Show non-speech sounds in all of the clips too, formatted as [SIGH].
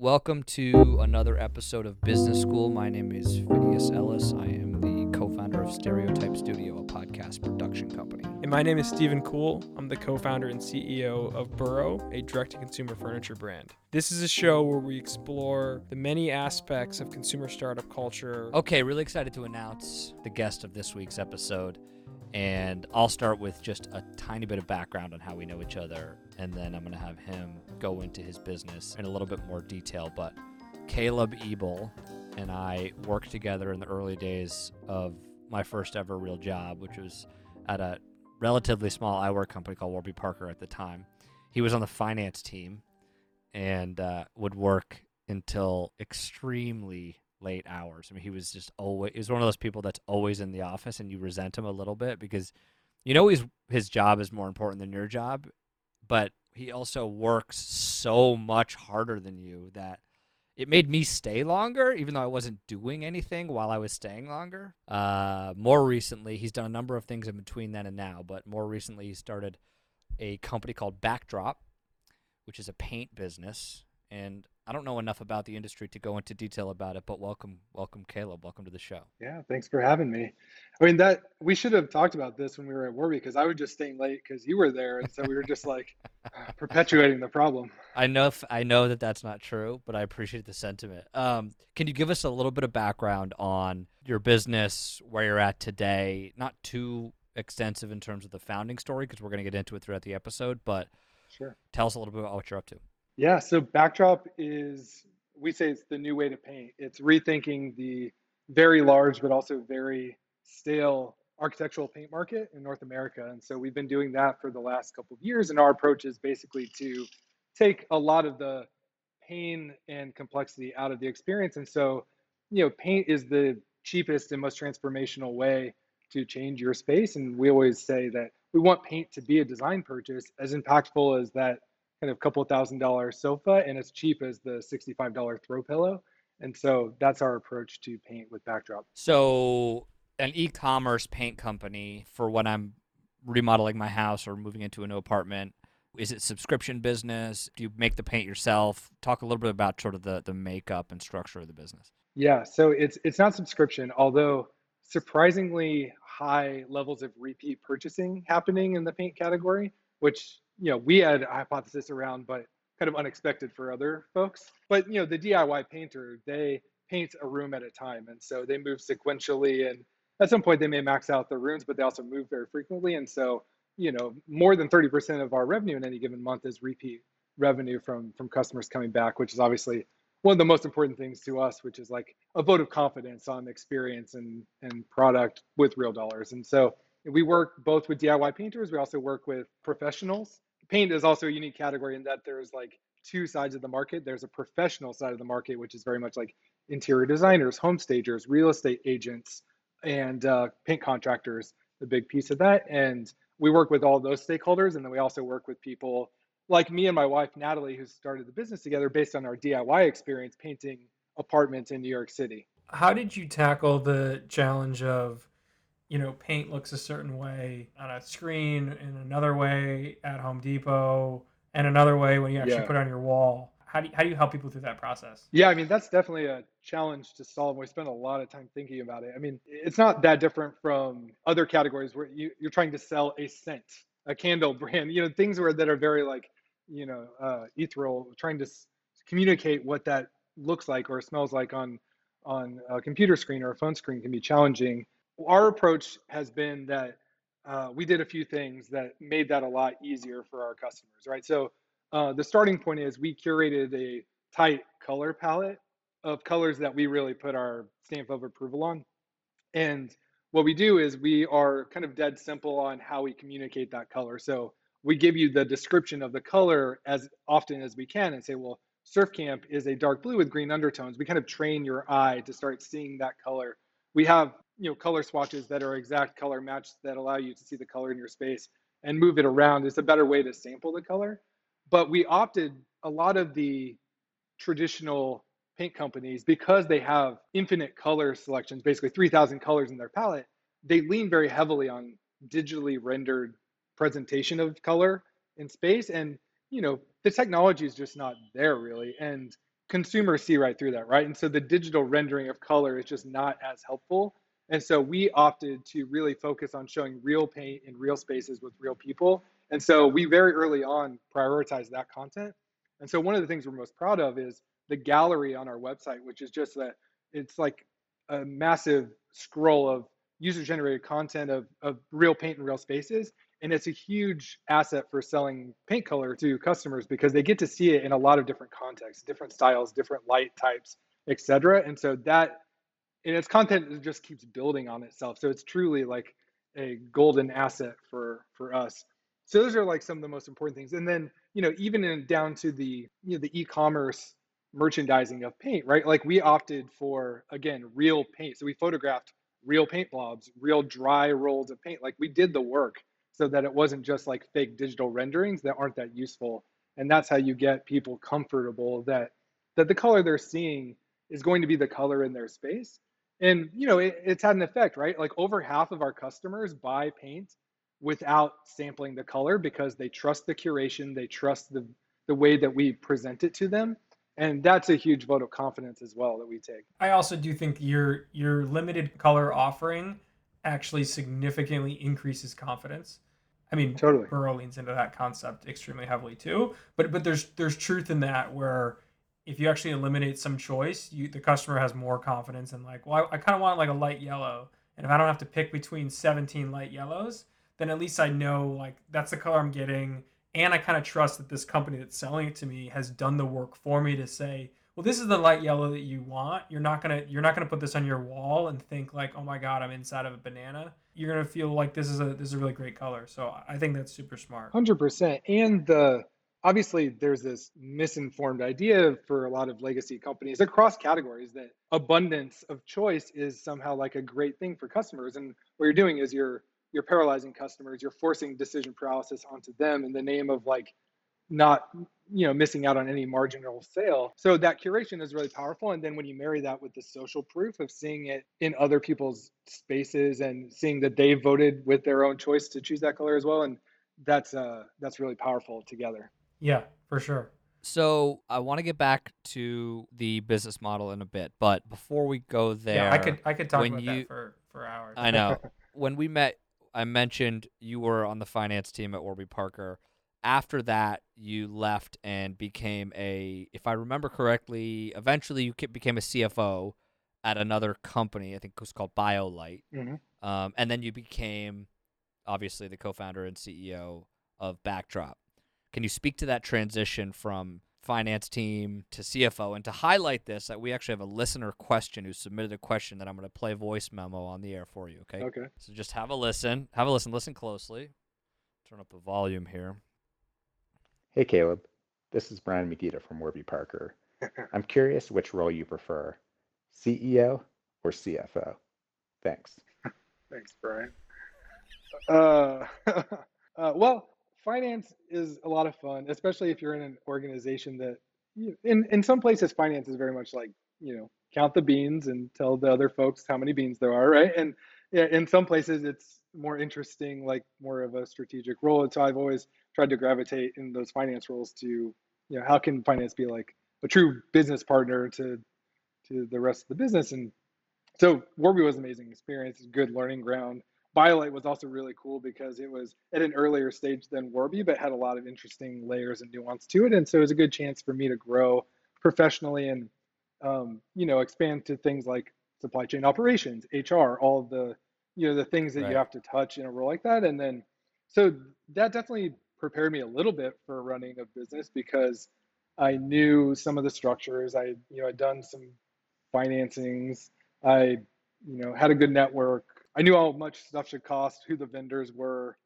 welcome to another episode of Business School. My name is Phineas Ellis. I am the co founder of Stereotype Studio, a podcast production company. And my name is Stephen Kuhl. I'm the co founder and CEO of Burrow, a direct to consumer furniture brand. This is a show where we explore the many aspects of consumer startup culture. Okay, really excited to announce the guest of this week's episode. And I'll start with just a tiny bit of background on how we know each other. And then I'm going to have him go into his business in a little bit more detail. But Caleb Ebel and I worked together in the early days of my first ever real job, which was at a relatively small eyewear company called Warby Parker at the time. He was on the finance team and uh, would work until extremely late hours. I mean, he was just always he was one of those people that's always in the office, and you resent him a little bit because you know he's his job is more important than your job, but he also works so much harder than you that it made me stay longer, even though I wasn't doing anything while I was staying longer. Uh, more recently, he's done a number of things in between then and now, but more recently, he started a company called Backdrop, which is a paint business. And I don't know enough about the industry to go into detail about it, but welcome, welcome, Caleb. Welcome to the show. Yeah, thanks for having me. I mean that we should have talked about this when we were at Warby because I was just staying late because you were there, and so we were just like [LAUGHS] perpetuating the problem. I know, if, I know that that's not true, but I appreciate the sentiment. Um, can you give us a little bit of background on your business, where you're at today? Not too extensive in terms of the founding story because we're going to get into it throughout the episode, but Sure. tell us a little bit about what you're up to. Yeah, so backdrop is we say it's the new way to paint. It's rethinking the very large but also very stale architectural paint market in North America. And so we've been doing that for the last couple of years. And our approach is basically to take a lot of the pain and complexity out of the experience. And so, you know, paint is the cheapest and most transformational way to change your space. And we always say that we want paint to be a design purchase as impactful as that kind of couple thousand dollar sofa and as cheap as the $65 throw pillow. And so that's our approach to paint with backdrop. So, an e-commerce paint company for when I'm remodeling my house or moving into a new apartment. Is it subscription business? Do you make the paint yourself? Talk a little bit about sort of the the makeup and structure of the business. Yeah, so it's it's not subscription, although surprisingly high levels of repeat purchasing happening in the paint category, which you know we had a hypothesis around, but kind of unexpected for other folks. But you know, the DIY painter, they paint a room at a time, and so they move sequentially, and at some point they may max out their rooms, but they also move very frequently, and so you know, more than 30% of our revenue in any given month is repeat revenue from from customers coming back, which is obviously one of the most important things to us, which is like a vote of confidence on experience and and product with real dollars. And so we work both with DIY painters. We also work with professionals. Paint is also a unique category in that there's like two sides of the market. There's a professional side of the market, which is very much like interior designers, home stagers, real estate agents, and uh, paint contractors. The big piece of that, and we work with all those stakeholders, and then we also work with people like me and my wife Natalie, who started the business together based on our DIY experience painting apartments in New York City. How did you tackle the challenge of, you know, paint looks a certain way on a screen, and another way at Home Depot, and another way when you actually Yeah. put it on your wall? How do you, how do you help people through that process? Yeah, I mean, that's definitely a challenge to solve. We spend a lot of time thinking about it. I mean, it's not that different from other categories where you, you're trying to sell a scent, a candle [LAUGHS] brand, you know, things where that are very like, you know, uh, ethereal, trying to s- communicate what that looks like or smells like on on a computer screen or a phone screen can be challenging. Our approach has been that uh, we did a few things that made that a lot easier for our customers, right? So uh, the starting point is we curated a tight color palette of colors that we really put our stamp of approval on. And what we do is we are kind of dead simple on how we communicate that color. So we give you the description of the color as often as we can and say, well, Surf Camp is a dark blue with green undertones. We kind of train your eye to start seeing that color. We have, you know, color swatches that are exact color match that allow you to see the color in your space and move it around. It's a better way to sample the color. But we opted a lot of the traditional paint companies because they have infinite color selections, basically 3,000 colors in their palette. They lean very heavily on digitally rendered presentation of color in space and you know the technology is just not there really and consumers see right through that, right? And so the digital rendering of color is just not as helpful. And so we opted to really focus on showing real paint in real spaces with real people. And so we very early on prioritized that content. And so one of the things we're most proud of is the gallery on our website, which is just that it's like a massive scroll of user generated content of, of real paint in real spaces. And it's a huge asset for selling paint color to customers because they get to see it in a lot of different contexts, different styles, different light types, etc. And so that and its content just keeps building on itself. So it's truly like a golden asset for for us. So those are like some of the most important things. And then, you know, even in down to the, you know, the e-commerce merchandising of paint, right? Like we opted for again, real paint. So we photographed real paint blobs, real dry rolls of paint. Like we did the work so that it wasn't just like fake digital renderings that aren't that useful. And that's how you get people comfortable that that the color they're seeing is going to be the color in their space. And you know, it, it's had an effect, right? Like over half of our customers buy paint without sampling the color because they trust the curation, they trust the the way that we present it to them and that's a huge vote of confidence as well that we take. I also do think your your limited color offering actually significantly increases confidence. I mean, totally. Burrow leans into that concept extremely heavily too. But but there's there's truth in that where if you actually eliminate some choice, you the customer has more confidence and like, well, I, I kind of want like a light yellow, and if I don't have to pick between 17 light yellows, then at least I know like that's the color I'm getting and I kind of trust that this company that's selling it to me has done the work for me to say, well, this is the light yellow that you want. You're not gonna you're not gonna put this on your wall and think like, oh my god, I'm inside of a banana. You're gonna feel like this is a this is a really great color. So I think that's super smart. Hundred percent. And the obviously there's this misinformed idea for a lot of legacy companies across categories that abundance of choice is somehow like a great thing for customers. And what you're doing is you're you're paralyzing customers. You're forcing decision paralysis onto them in the name of like not you know missing out on any marginal sale. So that curation is really powerful. And then when you marry that with the social proof of seeing it in other people's spaces and seeing that they voted with their own choice to choose that color as well and that's uh that's really powerful together yeah for sure so I want to get back to the business model in a bit, but before we go there, yeah, I could I could talk about you, that for for hours. I know. when we met, I mentioned you were on the finance team at Warby Parker. After that, you left and became a, if I remember correctly, eventually you became a CFO at another company. I think it was called BioLite. Mm-hmm. Um, and then you became, obviously, the co founder and CEO of Backdrop. Can you speak to that transition from finance team to CFO. And to highlight this, that we actually have a listener question who submitted a question that I'm going to play voice memo on the air for you. Okay. Okay. So just have a listen. Have a listen. Listen closely. Turn up the volume here. Hey, Caleb. This is Brian Megita from Warby Parker. [LAUGHS] I'm curious which role you prefer, CEO or CFO. Thanks. [LAUGHS] Thanks, Brian. Uh, [LAUGHS] uh, well, finance is a lot of fun, especially if you're in an organization that, in in some places, finance is very much like you know count the beans and tell the other folks how many beans there are, right? And yeah, in some places it's more interesting, like more of a strategic role. And so I've always tried to gravitate in those finance roles to, you know, how can finance be like a true business partner to to the rest of the business? And so Warby was an amazing experience, good learning ground. BioLite was also really cool because it was at an earlier stage than Warby, but had a lot of interesting layers and nuance to it. And so it was a good chance for me to grow professionally and, um, you know, expand to things like supply chain operations, HR, all the, you know, the things that right. you have to touch in a role like that. And then, so that definitely prepared me a little bit for running a business because I knew some of the structures. I, you know, I'd done some financings. I, you know, had a good network I knew how much stuff should cost, who the vendors were,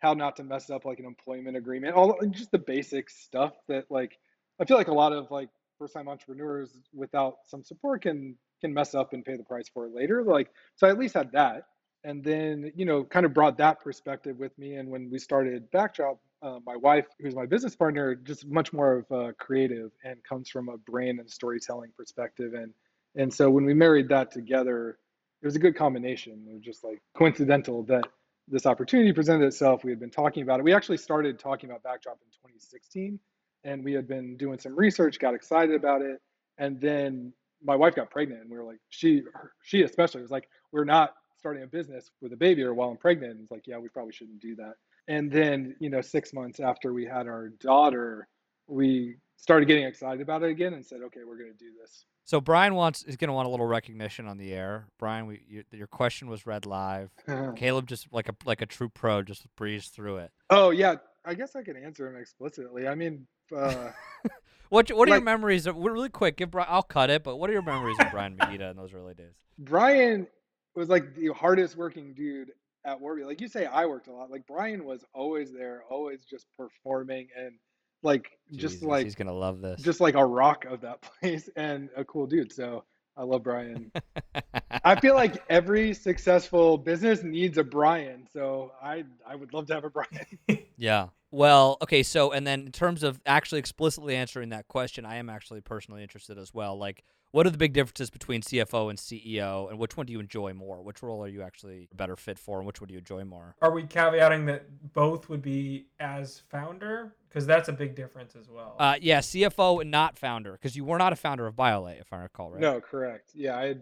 how not to mess up like an employment agreement, all just the basic stuff that like I feel like a lot of like first time entrepreneurs without some support can can mess up and pay the price for it later. Like so I at least had that. And then, you know, kind of brought that perspective with me. And when we started Backdrop, uh, my wife, who's my business partner, just much more of a creative and comes from a brand and storytelling perspective. And and so when we married that together, it was a good combination. It was just like coincidental that this opportunity presented itself. We had been talking about it. We actually started talking about Backdrop in 2016, and we had been doing some research, got excited about it, And then my wife got pregnant, and we were like, she she especially was like, we're not starting a business with a baby or while I'm pregnant. It's like, yeah, we probably shouldn't do that. And then you know, six months after we had our daughter, we started getting excited about it again and said, okay, we're going to do this. So Brian wants is going to want a little recognition on the air. Brian, we, you, your question was read live. [LAUGHS] Caleb just like a like a true pro just breezed through it. oh yeah, I guess I can answer him explicitly. I mean, uh, [LAUGHS] What what are your memories of really quick? Give Brian, I'll cut it, but what are your memories of Brian Magida in those early days? Brian was like the hardest working dude at Warby. Like you say, I worked a lot. Like Brian was always there, always just performing and like just like he's gonna love this. just like a rock of that [LAUGHS] place and a cool dude. So I love Brian. [LAUGHS] I feel like every successful business needs a Brian. So I I would love to have a Brian. [LAUGHS] Yeah. Well, okay, so and then in terms of actually explicitly answering that question, I am actually personally interested as well. Like, what are the big differences between CFO and CEO, and which one do you enjoy more? Which role are you actually better fit for, and which one do you enjoy more? Are we caveating that both would be as founder? Because that's a big difference as well. Uh, yeah, CFO and not founder, because you were not a founder of BioLite, if I recall right. No, correct. Yeah, I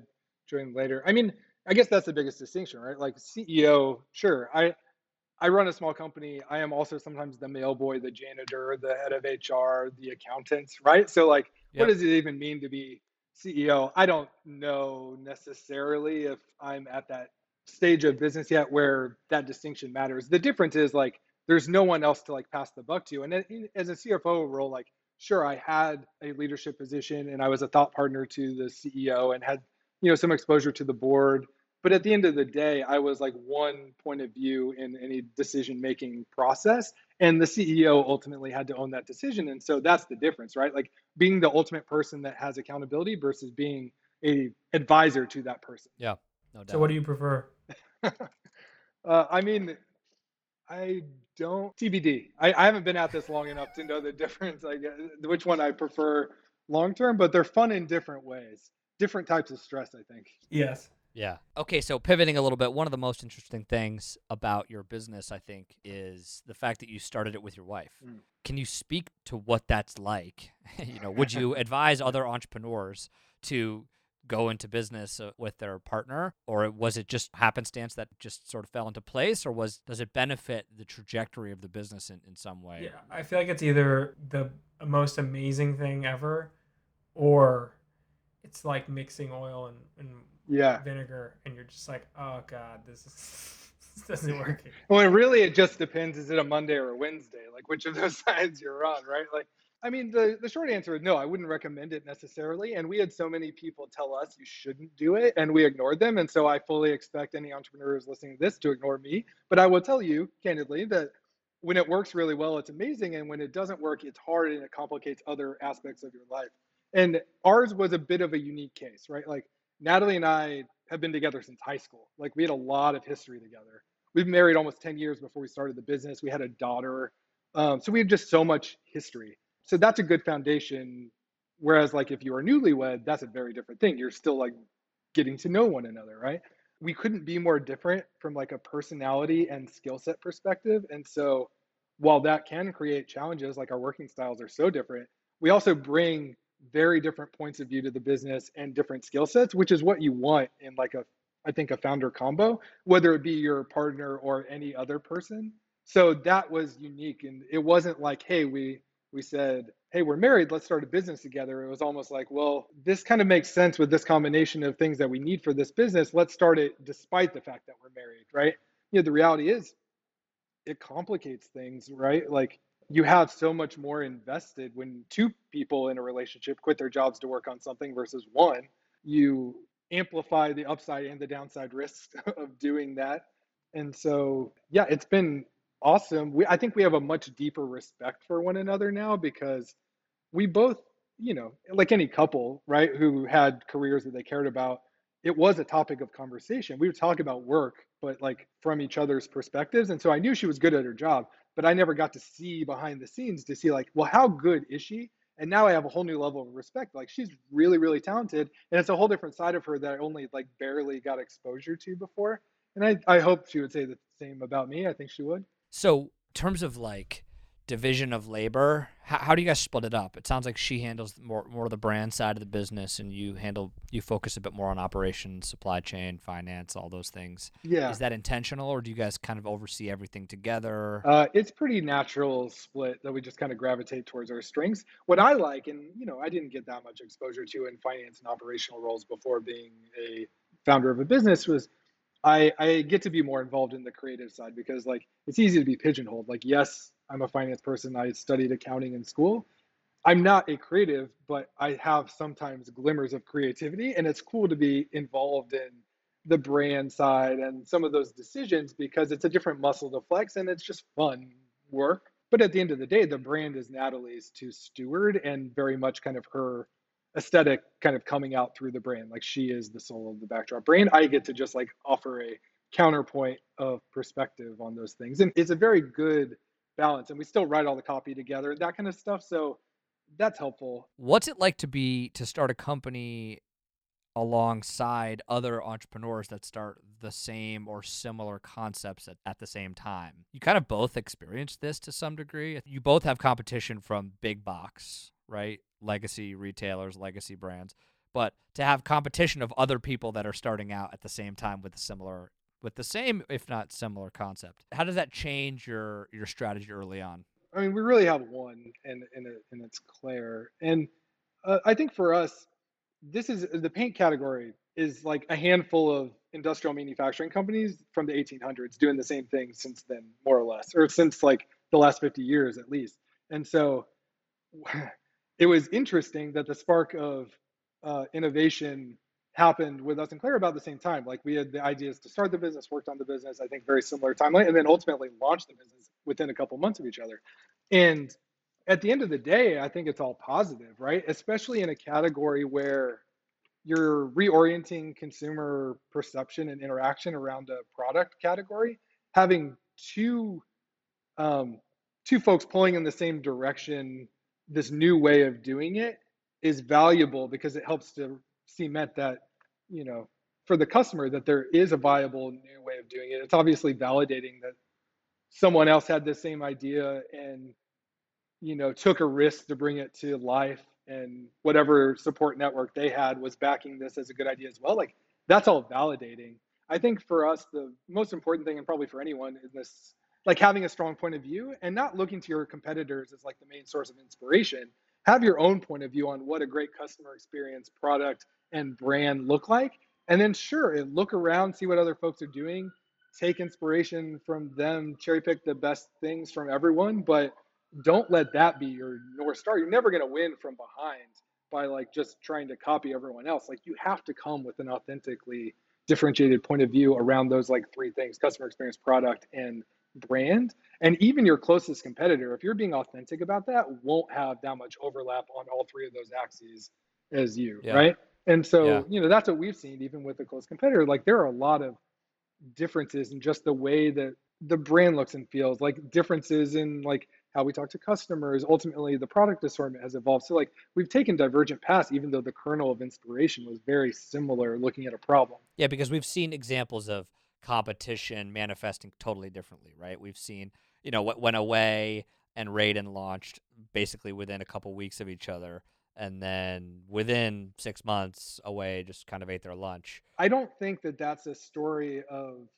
joined later. I mean, I guess that's the biggest distinction, right? Like CEO, sure. I I run a small company. I am also sometimes the mail boy, the janitor, the head of HR, the accountant, right? So like what does it even mean to be CEO? I don't know necessarily if I'm at that stage of business yet where that distinction matters. The difference is like there's no one else to like pass the buck to. And as a CFO role, like sure, I had a leadership position and I was a thought partner to the CEO and had you know some exposure to the board. But at the end of the day, I was like one point of view in any decision making process, and the CEO ultimately had to own that decision. And so that's the difference, right? Like being the ultimate person that has accountability versus being a advisor to that person. Yeah, no doubt. so what do you prefer? [LAUGHS] Uh, I mean, I don't TBD. I, I haven't been at this long enough to know the difference. I guess which one I prefer long term, but they're fun in different ways, different types of stress. I think. Yes. Yeah. Okay, so pivoting a little bit, one of the most interesting things about your business, I think, is the fact that you started it with your wife. Mm. Can you speak to what that's like? [LAUGHS] you know, would you [LAUGHS] advise other entrepreneurs to go into business uh, with their partner, or was it just happenstance that just sort of fell into place, or was does it benefit the trajectory of the business in, in some way? Yeah, I feel like it's either the most amazing thing ever, or it's like mixing oil and, and Yeah. vinegar, and you're just like, oh god, this is [LAUGHS] this doesn't work. here." [LAUGHS] Well, and really, it just depends. Is it a Monday or a Wednesday? Like which of those [LAUGHS] sides you're on, right? Like, I mean, the the short answer is no. I wouldn't recommend it necessarily. And we had so many people tell us you shouldn't do it, and we ignored them. And so I fully expect any entrepreneurs listening to this to ignore me. But I will tell you candidly that when it works really well, it's amazing, and when it doesn't work, it's hard and it complicates other aspects of your life. And ours was a bit of a unique case, right? Like Natalie and I have been together since high school. Like we had a lot of history together. We've married almost 10 years before we started the business. We had a daughter. Um, so we have just so much history. So that's a good foundation. Whereas like if you are newlywed that's a very different thing. You're still like getting to know one another right? We couldn't be more different from like a personality and skill set perspective. And so while that can create challenges like our working styles are so different we also bring very different points of view to the business and different skill sets which is what you want in like a i think a founder combo whether it be your partner or any other person. So that was unique. And it wasn't like, hey, we we said, hey, we're married, let's start a business together. It was almost like, well, this kind of makes sense with this combination of things that we need for this business. Let's start it despite the fact that we're married, right? You know, the reality is it complicates things, right? Like you have so much more invested when two people in a relationship quit their jobs to work on something versus one. You amplify the upside and the downside risks [LAUGHS] of doing that. And so, yeah, it's been awesome. We I think we have a much deeper respect for one another now because we both, you know, like any couple, right, who had careers that they cared about, it was a topic of conversation. We would talk about work, but like from each other's perspectives. And so I knew she was good at her job, but I never got to see behind the scenes to see like, well, how good is she? And now I have a whole new level of respect. Like she's really, really talented, and it's a whole different side of her that I only like barely got exposure to before. And I, I hope she would say the same about me. I think she would. So, in terms of like division of labor, how, how do you guys split it up? It sounds like she handles more more of the brand side of the business, and you handle you focus a bit more on operations, supply chain, finance, all those things. Yeah. Is that intentional, or do you guys kind of oversee everything together? Uh, it's pretty natural split that we just kind of gravitate towards our strengths. What I like, and you know, I didn't get that much exposure to in finance and operational roles before being a founder of a business, was I, I get to be more involved in the creative side because like it's easy to be pigeonholed. Like, yes, I'm a finance person. I studied accounting in school. I'm not a creative, but I have sometimes glimmers of creativity, and it's cool to be involved in the brand side and some of those decisions because it's a different muscle to flex and it's just fun work. But at the end of the day, the brand is Natalie's to steward and very much kind of her aesthetic kind of coming out through the brand. Like she is the soul of the backdrop brand. I get to just like offer a counterpoint of perspective on those things. And it's a very good balance. And we still write all the copy together, that kind of stuff. So that's helpful. What's it like to be to start a company alongside other entrepreneurs that start the same or similar concepts at, at the same time? You kind of both experienced this to some degree. You both have competition from big box, right? Legacy retailers, legacy brands. But to have competition of other people that are starting out at the same time with a similar with the same if not similar concept. How does that change your your strategy early on? I mean, we really have one, and and, and it's Clare. And uh, I think for us, this is the paint category is like a handful of industrial manufacturing companies from the 1800s doing the same thing since then, more or less, or since like the last 50 years at least. And so, [LAUGHS] it was interesting that the spark of uh, innovation happened with us and Clare about the same time. Like we had the ideas to start the business, worked on the business, I think very similar timeline, and then ultimately launched the business within a couple months of each other. And at the end of the day, I think it's all positive, right? Especially in a category where you're reorienting consumer perception and interaction around a product category. Having two um, two folks pulling in the same direction, this new way of doing it is valuable because it helps to cement that, you know, for the customer that there is a viable new way of doing it. It's obviously validating that someone else had the same idea and you know took a risk to bring it to life and whatever support network they had was backing this as a good idea as well. Like that's all validating. I think for us the most important thing and probably for anyone is this like having a strong point of view and not looking to your competitors as like the main source of inspiration. Have your own point of view on what a great customer experience product and brand look like. And then sure look around see what other folks are doing take inspiration from them cherry pick the best things from everyone but don't let that be your north star. You're never going to win from behind by like just trying to copy everyone else. Like you have to come with an authentically differentiated point of view around those like three things customer experience product and brand. And even your closest competitor if you're being authentic about that won't have that much overlap on all three of those axes as you Yeah. right and so Yeah. you know that's what we've seen even with a close competitor. Like there are a lot of differences in just the way that the brand looks and feels like differences in like how we talk to customers. Ultimately the product assortment has evolved. So like we've taken divergent paths even though the kernel of inspiration was very similar looking at a problem. Yeah, because we've seen examples of competition manifesting totally differently, right? We've seen, you know, what went away and Raden launched basically within a couple weeks of each other, and then within six months, away just kind of ate their lunch. i don't think that that's a story of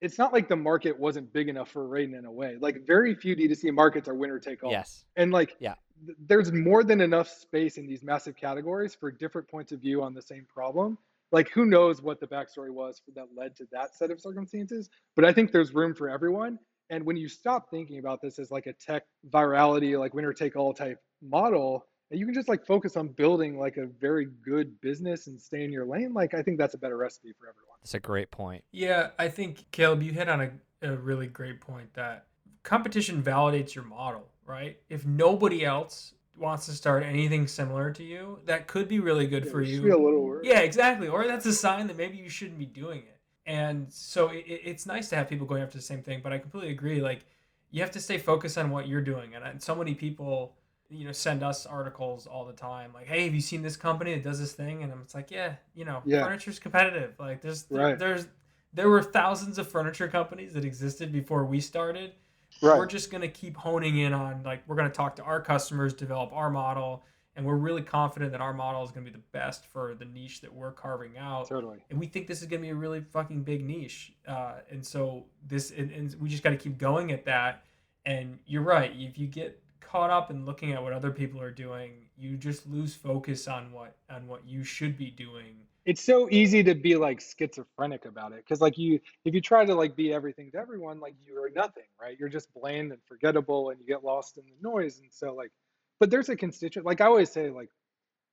it's not like the market wasn't big enough for Raden in a way. Like very few D2C markets are winner take all. Yes. And like, Yeah. th- there's more than enough space in these massive categories for different points of view on the same problem. Like, who knows what the backstory was for that led to that set of circumstances? But I think there's room for everyone. And when you stop thinking about this as like a tech virality, like winner take all type model, and you can just like focus on building like a very good business and stay in your lane. Like, I think that's a better recipe for everyone. That's a great point. Yeah, I think Caleb, you hit on a, a really great point that competition validates your model, right? If nobody else wants to start anything similar to you, that could be really good for Yeah, you. just be a little worried. Yeah, exactly. Or that's a sign that maybe you shouldn't be doing it. And so it, it- it's nice to have people going after the same thing, but I completely agree. Like, you have to stay focused on what you're doing. And, and so many people, you know, send us articles all the time, like, "Hey, have you seen this company that does this thing?" And I'm it's like, yeah, you know, Yeah. furniture's competitive. Like, there's there- Right. there's there were thousands of furniture companies that existed before we started. Right. We're just going to keep honing in on like we're going to talk to our customers, develop our model, and we're really confident that our model is going to be the best for the niche that we're carving out. Totally. And we think this is going to be a really fucking big niche. Uh, and so this, and, and we just got to keep going at that. And you're right. If you get caught up in looking at what other people are doing, you just lose focus on what on what you should be doing. It's so easy to be like schizophrenic about it because like you if you try to like be everything to everyone, like you're nothing, right? You're just bland and forgettable and you get lost in the noise. And so like but there's a constituent like I always say, like,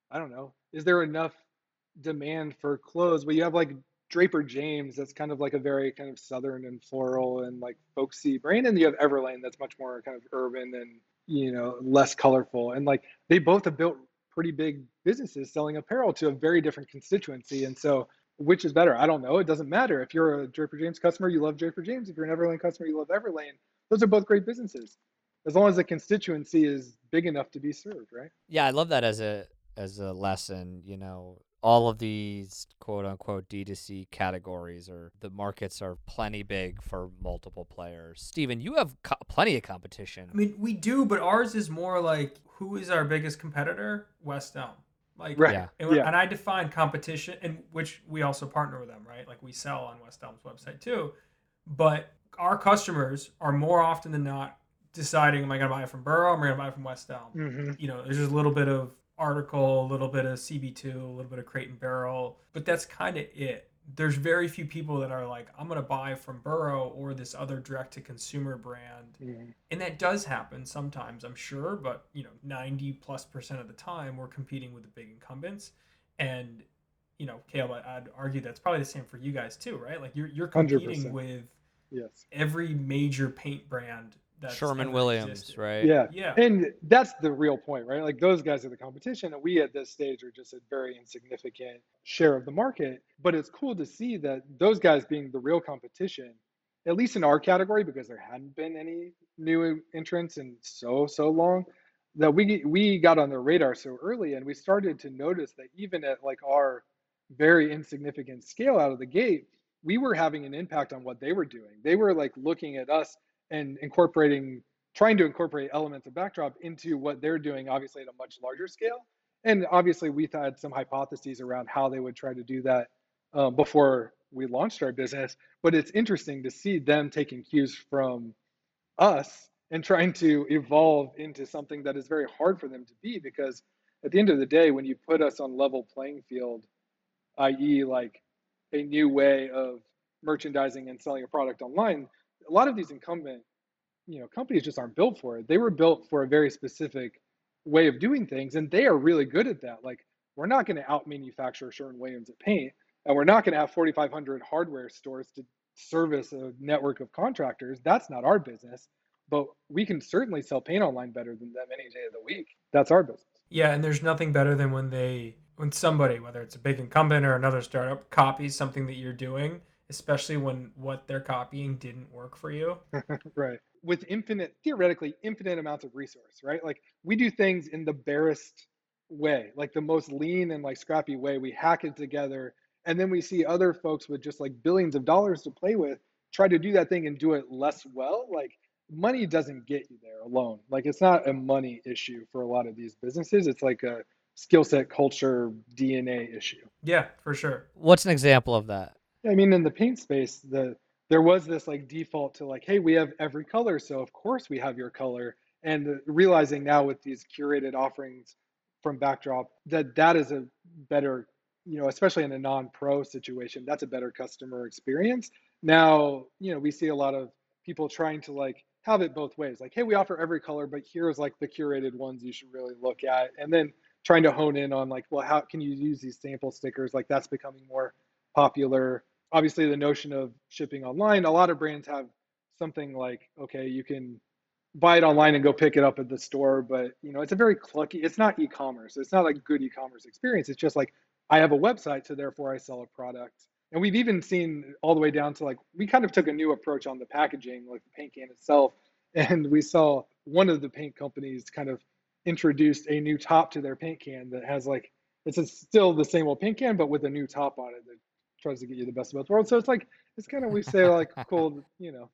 I don't know, is there enough demand for clothes? But you have like Draper James, that's kind of like a very kind of southern and floral and like folksy brand, and you have Everlane that's much more kind of urban and you know less colorful. And like they both have built pretty big businesses selling apparel to a very different constituency. And so which is better? I don't know. It doesn't matter. If you're a Draper James customer, you love Draper James. If you're an Everlane customer, you love Everlane. Those are both great businesses. As long as the constituency is big enough to be served, right? Yeah, I love that as a as a lesson. You know, all of these quote unquote D2C categories or the markets are plenty big for multiple players. Stephen, you have co- plenty of competition. I mean, we do, but ours is more like who is our biggest competitor? West Elm. Like, Right. Yeah. And, Yeah. and I define competition, and which we also partner with them, right? Like we sell on West Elm's website too. But our customers are more often than not deciding, am I going to buy it from Burrow? Am I going to buy it from West Elm? Mm-hmm. You know, there's just a little bit of article, a little bit of CB2, a little bit of Crate and Barrel, but that's kind of it. There's very few people that are like, I'm going to buy from Burrow or this other direct to consumer brand and that does happen sometimes i'm sure but you know 90 plus percent of the time we're competing with the big incumbents and you know caleb i'd argue that's probably the same for you guys too right like you're, you're competing 100%. with Yes. every major paint brand that's Sherwin Williams, existed. right? Yeah. yeah And that's the real point, right? Like those guys are the competition, and we at this stage are just a very insignificant share of the market. But it's cool to see that those guys being the real competition, at least in our category, because there hadn't been any new entrants in so so long, that we we got on their radar so early, and we started to notice that even at like our very insignificant scale out of the gate, we were having an impact on what they were doing. They were like looking at us and incorporating trying to incorporate elements of backdrop into what they're doing obviously at a much larger scale. And obviously we've had some hypotheses around how they would try to do that um, before we launched our business. But it's interesting to see them taking cues from us and trying to evolve into something that is very hard for them to be. Because at the end of the day when you put us on level playing field i.e like a new way of merchandising and selling a product online a lot of these incumbent you know companies just aren't built for it. They were built for a very specific way of doing things and they are really good at that. Like we're not going to out manufacture sherwin williams at paint and we're not going to have 4500 hardware stores to service a network of contractors. That's not our business but we can certainly sell paint online better than them any day of the week. That's our business. Yeah and there's nothing better than when they when somebody whether it's a big incumbent or another startup copies something that you're doing especially when what they're copying didn't work for you. [LAUGHS] Right. With infinite theoretically infinite amounts of resource right? Like we do things in the barest way like the most lean and like scrappy way. We hack it together and then we see other folks with just like billions of dollars to play with try to do that thing and do it less well. Like money doesn't get you there alone. Like it's not a money issue for a lot of these businesses. It's like a skill set culture dna issue. Yeah for sure. What's an example of that? I mean, in the paint space, the there was this like default to like, hey, we have every color, so of course we have your color. And realizing now with these curated offerings from Backdrop that that is a better, you know, especially in a non-pro situation, that's a better customer experience. Now, you know, we see a lot of people trying to like have it both ways. Like, hey, we offer every color, but here's like the curated ones you should really look at. And then trying to hone in on like, well, how can you use these sample stickers? Like that's becoming more popular obviously the notion of shipping online a lot of brands have something like okay you can buy it online and go pick it up at the store but you know it's a very clunky it's not e-commerce. It's not like good e-commerce experience. It's just like i have a website so therefore i sell a product. And we've even seen all the way down to like we kind of took a new approach on the packaging like the paint can itself [LAUGHS] and we saw one of the paint companies kind of introduced a new top to their paint can that has like it's a, still the same old paint can but with a new top on it that tries to get you the best of both worlds. So it's like it's kind of we say like [LAUGHS] cool, you know,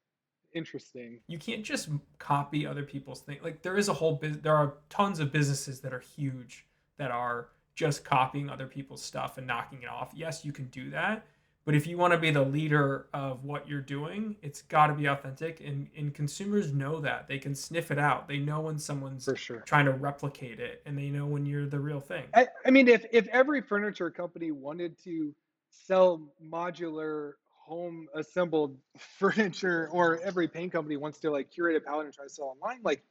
interesting. You can't just copy other people's thing. Like there is a whole bus- there are tons of businesses that are huge that are just copying other people's stuff and knocking it off. Yes, you can do that, but if you want to be the leader of what you're doing, it's got to be authentic and and consumers know that. They can sniff it out. They know when someone's For sure. trying to replicate it and they know when you're the real thing. I, I mean, if if every furniture company wanted to sell modular home assembled [LAUGHS] furniture, or every paint company wants to like curate a palette and try to sell online, like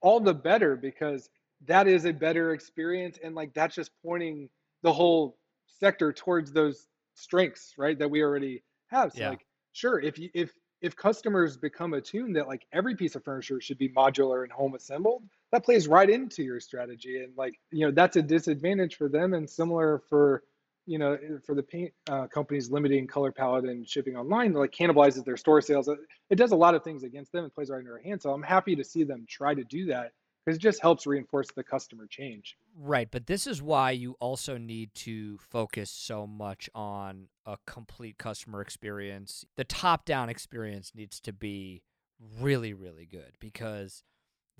all the better because that is a better experience, and like that's just pointing the whole sector towards those strengths, right? That we already have. So Yeah. like, sure, if you if if customers become attuned that like every piece of furniture should be modular and home assembled, that plays right into your strategy. And like, you know, that's a disadvantage for them and similar for, you know, for the paint uh, companies limiting color palette and shipping online, like cannibalizes their store sales. It- It does a lot of things against them and plays right into our hands. So I'm happy to see them try to do that because it just helps reinforce the customer change. Right, but this is why you also need to focus so much on a complete customer experience. The top-down experience needs to be really really good because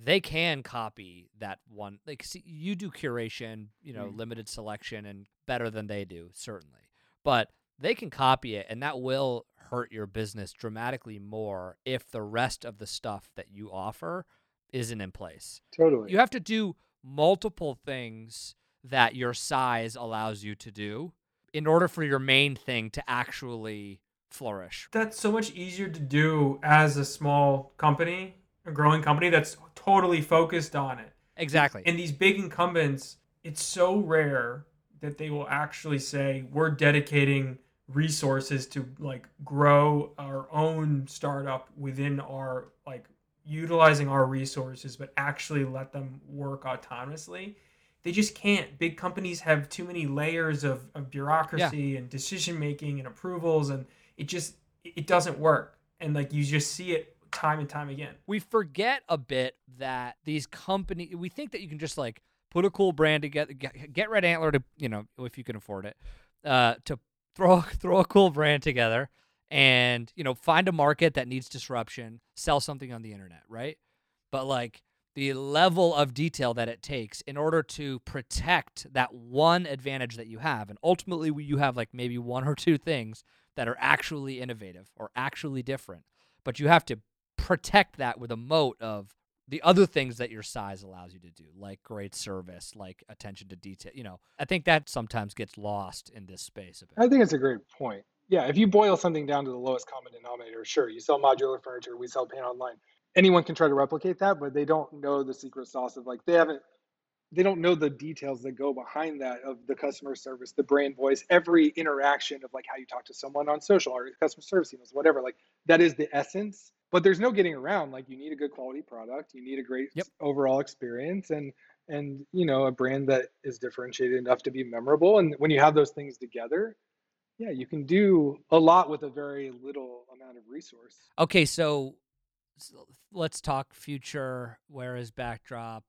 they can copy that one like see, you do curation, you know, Mm. limited selection and better than they do, certainly. But they can copy it and that will hurt your business dramatically more if the rest of the stuff that you offer isn't in place Totally. you have to do multiple things that your size allows you to do in order for your main thing to actually flourish. that's so much easier to do as a small company, a growing company that's totally focused on it. Exactly. And these big incumbents, it's so rare that they will actually say, we're dedicating resources to like grow our own startup within our like utilizing our resources, but actually let them work autonomously. They just can't. Big companies have too many layers of, of bureaucracy and decision making and approvals, and it just it doesn't work. And like you just see it time and time again. we forget a bit that these company we think that you can just like put a cool brand together get, get red antler to you know if you can afford it uh to throw [LAUGHS] throw a cool brand together and you know find a market that needs disruption sell something on the internet right but like the level of detail that it takes in order to protect that one advantage that you have and ultimately you have like maybe one or two things that are actually innovative or actually different but you have to protect that with a moat of the other things that your size allows you to do, like great service, like attention to detail. You know, I think that sometimes gets lost in this space. I think it's a great point. Yeah, if you boil something down to the lowest common denominator, sure, you sell modular furniture, we sell paint online. Anyone can try to replicate that, but they don't know the secret sauce of like they haven't they don't know the details that go behind that of the customer service, the brand voice, every interaction of like how you talk to someone on social or customer service emails, whatever. Like that is the essence. But there's no getting around. Like you need a good quality product, you need a great Yep. overall experience, and and you know a brand that is differentiated enough to be memorable. And when you have those things together, yeah, you can do a lot with a very little amount of resource. Okay, so, so let's talk future. Where is backdrop?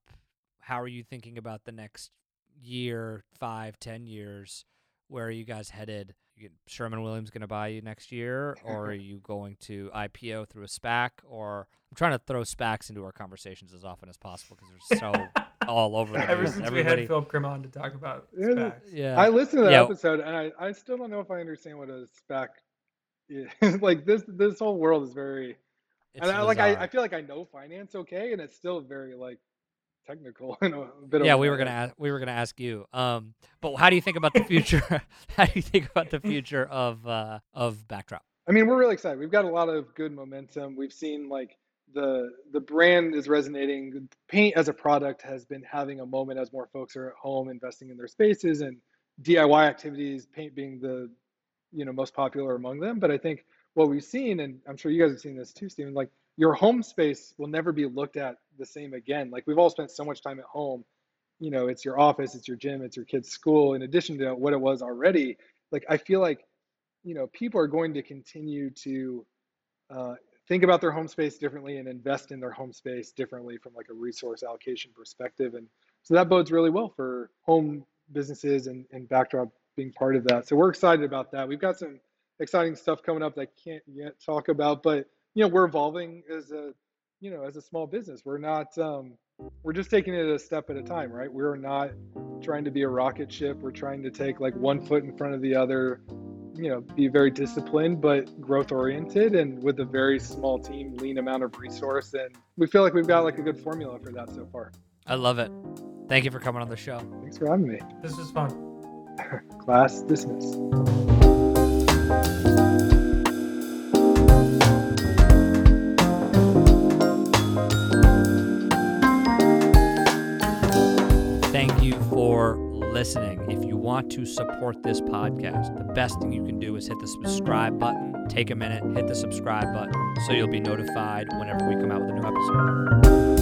How are you thinking about the next year, five, ten years? Where are you guys headed? You, Sherwin Williams going to buy you next year, or are [LAUGHS] you going to IPO through a SPAC? Or I'm trying to throw SPACs into our conversations as often as possible because they're so [LAUGHS] all over the Ever news. since we Everybody, had Philip Grimm on to talk about SPACs. yeah, I listened to that Yeah. episode and I, I still don't know if I understand what a SPAC is. [LAUGHS] like this this whole world is very it's and I, like I. I feel like I know finance okay and it's still very like technical [LAUGHS] and a bit yeah, we were gonna ask, we were gonna ask you. Um, but how do you think about the future? [LAUGHS] how do you think about the [LAUGHS] future of uh of backdrop? I mean, we're really excited. We've got a lot of good momentum. We've seen like the the brand is resonating. Paint as a product has been having a moment as more folks are at home investing in their spaces and DIY activities. Paint being the you know most popular among them. But I think what we've seen, and I'm sure you guys have seen this too, Stephen. Like your home space will never be looked at the same again. Like we've all spent so much time at home. You know, it's your office, it's your gym, it's your kid's school. In addition to what it was already, like I feel like you know people are going to continue to uh, think about their home space differently and invest in their home space differently from like a resource allocation perspective and so that bodes really well for home businesses and, and backdrop being part of that so we're excited about that we've got some exciting stuff coming up that i can't yet talk about but you know we're evolving as a you know as a small business we're not um, we're just taking it a step at a time right we're not trying to be a rocket ship we're trying to take like one foot in front of the other you know be very disciplined but growth oriented and with a very small team lean amount of resource and we feel like we've got like a good formula for that so far I love it. Thank you for coming on the show. thanks for having me This was fun. [LAUGHS] class dismissed listening. If you want to support this podcast, the best thing you can do is hit the subscribe button. Take a minute, hit the subscribe button so you'll be notified whenever we come out with a new episode.